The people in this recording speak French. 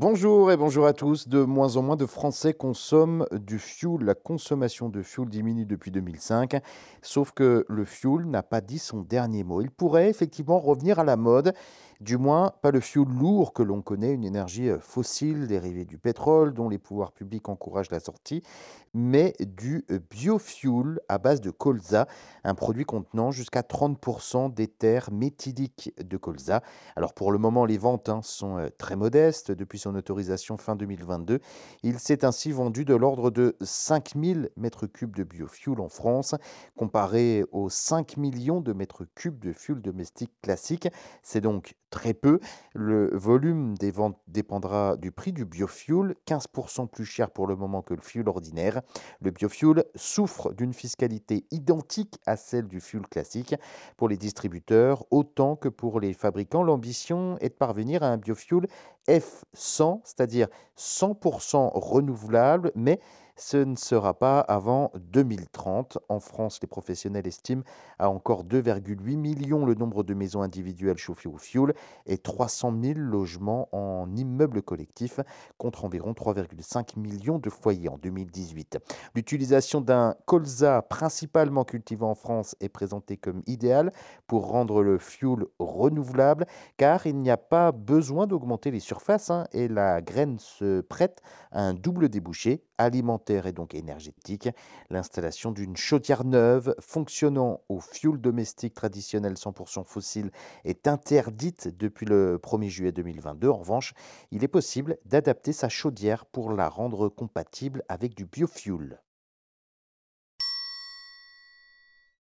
Bonjour et bonjour à tous. De moins en moins de Français consomment du fioul. La consommation de fioul diminue depuis 2005. Sauf que le fioul n'a pas dit son dernier mot. Il pourrait effectivement revenir à la mode. Du moins, pas le fioul lourd que l'on connaît, une énergie euh, fossile dérivée du pétrole dont les pouvoirs publics encouragent la sortie, mais du euh, biofuel à base de colza, un produit contenant jusqu'à 30% d'éther méthylique de colza. Alors pour le moment, les ventes hein, sont euh, très modestes. Depuis son autorisation fin 2022. Il s'est ainsi vendu de l'ordre de 5000 m3 de biofuel en France, comparé aux 5 millions de mètres cubes de fuel domestique classique. C'est donc très peu. Le volume des ventes dépendra du prix du biofuel, 15% plus cher pour le moment que le fuel ordinaire. Le biofuel souffre d'une fiscalité identique à celle du fuel classique pour les distributeurs autant que pour les fabricants. L'ambition est de parvenir à un biofuel F100, c'est-à-dire 100% renouvelable, mais ce ne sera pas avant 2030. En France, les professionnels estiment à encore 2,8 millions le nombre de maisons individuelles chauffées au fioul et 300 000 logements en immeubles collectifs, contre environ 3,5 millions de foyers en 2018. L'utilisation d'un colza principalement cultivé en France est présentée comme idéale pour rendre le fioul renouvelable, car il n'y a pas besoin d'augmenter les surfaces hein, et la graine se prête à un double débouché alimentaire et donc énergétique. L'installation d'une chaudière neuve fonctionnant au fioul domestique traditionnel 100% fossile est interdite depuis le 1er juillet 2022. En revanche, il est possible d'adapter sa chaudière pour la rendre compatible avec du biofuel.